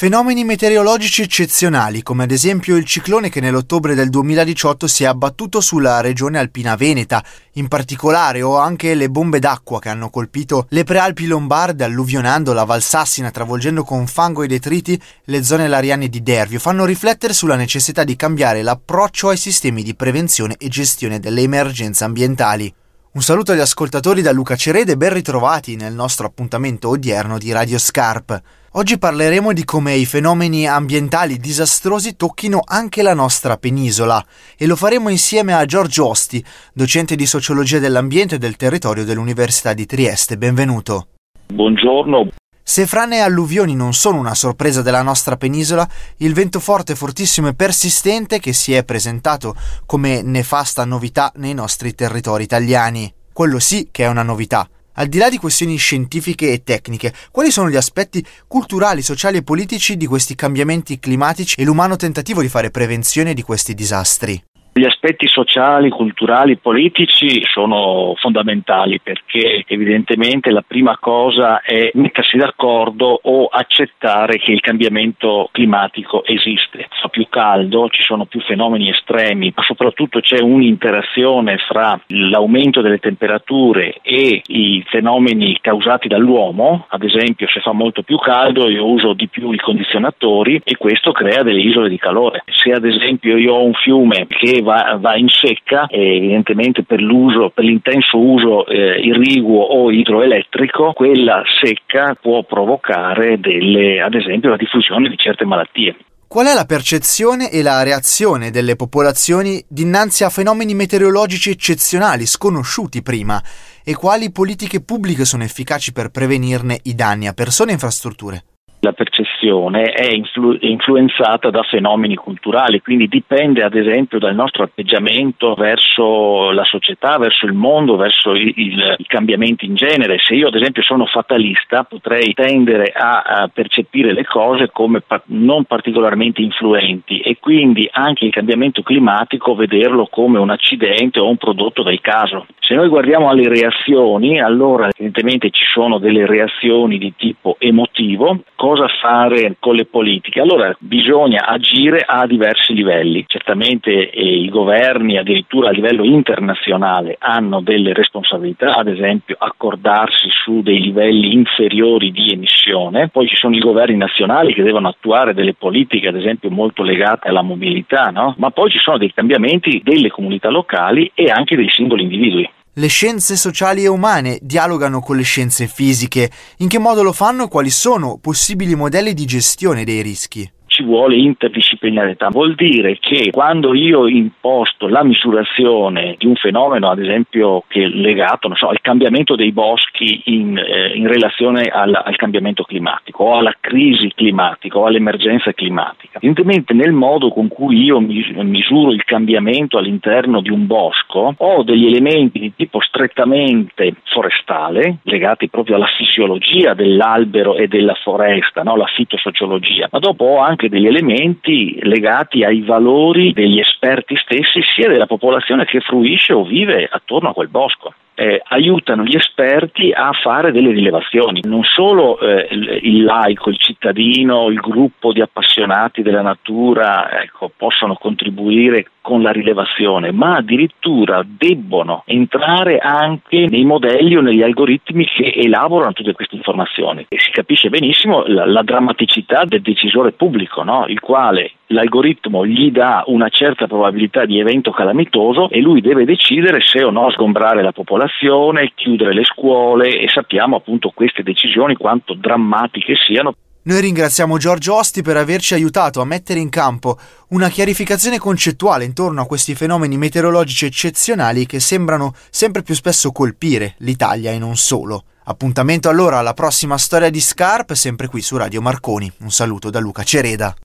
Fenomeni meteorologici eccezionali, come ad esempio il ciclone che nell'ottobre del 2018 si è abbattuto sulla regione alpina veneta, in particolare o anche le bombe d'acqua che hanno colpito le prealpi lombarde alluvionando la Valsassina travolgendo con fango e detriti le zone lariane di Dervio, fanno riflettere sulla necessità di cambiare l'approccio ai sistemi di prevenzione e gestione delle emergenze ambientali. Un saluto agli ascoltatori da Luca Cerede ben ritrovati nel nostro appuntamento odierno di Radio Scarp. Oggi parleremo di come i fenomeni ambientali disastrosi tocchino anche la nostra penisola e lo faremo insieme a Giorgio Osti, docente di sociologia dell'ambiente e del territorio dell'Università di Trieste. Benvenuto. Buongiorno. Se frane e alluvioni non sono una sorpresa della nostra penisola, il vento forte, fortissimo e persistente che si è presentato come nefasta novità nei nostri territori italiani. Quello sì che è una novità. Al di là di questioni scientifiche e tecniche, quali sono gli aspetti culturali, sociali e politici di questi cambiamenti climatici e l'umano tentativo di fare prevenzione di questi disastri? Gli aspetti sociali, culturali, politici sono fondamentali perché evidentemente la prima cosa è mettersi d'accordo o accettare che il cambiamento climatico esiste. Più caldo, ci sono più fenomeni estremi, ma soprattutto c'è un'interazione fra l'aumento delle temperature e i fenomeni causati dall'uomo, ad esempio se fa molto più caldo io uso di più i condizionatori e questo crea delle isole di calore. Se ad esempio io ho un fiume che va, va in secca, evidentemente per, l'uso, per l'intenso uso eh, irriguo o idroelettrico, quella secca può provocare delle, ad esempio la diffusione di certe malattie. Qual è la percezione e la reazione delle popolazioni dinanzi a fenomeni meteorologici eccezionali, sconosciuti prima, e quali politiche pubbliche sono efficaci per prevenirne i danni a persone e infrastrutture? la percezione è influ- influenzata da fenomeni culturali, quindi dipende ad esempio dal nostro atteggiamento verso la società, verso il mondo, verso il, il, i cambiamenti in genere. Se io ad esempio sono fatalista potrei tendere a, a percepire le cose come pa- non particolarmente influenti e quindi anche il cambiamento climatico vederlo come un accidente o un prodotto del caso. Se noi guardiamo alle reazioni, allora evidentemente ci sono delle reazioni di tipo emotivo, cosa fare con le politiche? Allora bisogna agire a diversi livelli. Certamente eh, i governi, addirittura a livello internazionale, hanno delle responsabilità, ad esempio accordarsi su dei livelli inferiori di emissione, poi ci sono i governi nazionali che devono attuare delle politiche, ad esempio molto legate alla mobilità, no? ma poi ci sono dei cambiamenti delle comunità locali e anche dei singoli individui. Le scienze sociali e umane dialogano con le scienze fisiche. In che modo lo fanno e quali sono possibili modelli di gestione dei rischi? Ci vuole interdisciplinarietà. Vuol dire che quando io imposto la misurazione di un fenomeno, ad esempio, che è legato so, al cambiamento dei boschi in, eh, in relazione al, al, cambiamento climatico o alla crisi climatica o all'emergenza climatica, evidentemente nel modo con cui io misuro il cambiamento all'interno di un bosco ho degli elementi di tipo strettamente forestale, legati proprio alla fisiologia dell'albero e della foresta, no? la fitosociologia, ma dopo ho anche degli elementi legati ai valori degli esperti stessi, sia della popolazione che fruisce o vive attorno a quel bosco. Eh, aiutano gli esperti a fare delle rilevazioni, non solo eh, il, laico, il cittadino, il gruppo di appassionati della natura ecco, possono contribuire con la rilevazione, ma addirittura debbono entrare anche nei modelli o negli algoritmi che elaborano tutte queste informazioni. E si capisce benissimo la, la drammaticità del decisore pubblico, no? il quale l'algoritmo gli dà una certa probabilità di evento calamitoso e lui deve decidere se o no sgombrare la popolazione, chiudere le scuole e sappiamo appunto queste decisioni quanto drammatiche siano. Noi ringraziamo Giorgio Osti per averci aiutato a mettere in campo una chiarificazione concettuale intorno a questi fenomeni meteorologici eccezionali che sembrano sempre più spesso colpire l'Italia e non solo. Appuntamento allora alla prossima storia di Scarp, sempre qui su Radio Marconi. Un saluto da Luca Cereda.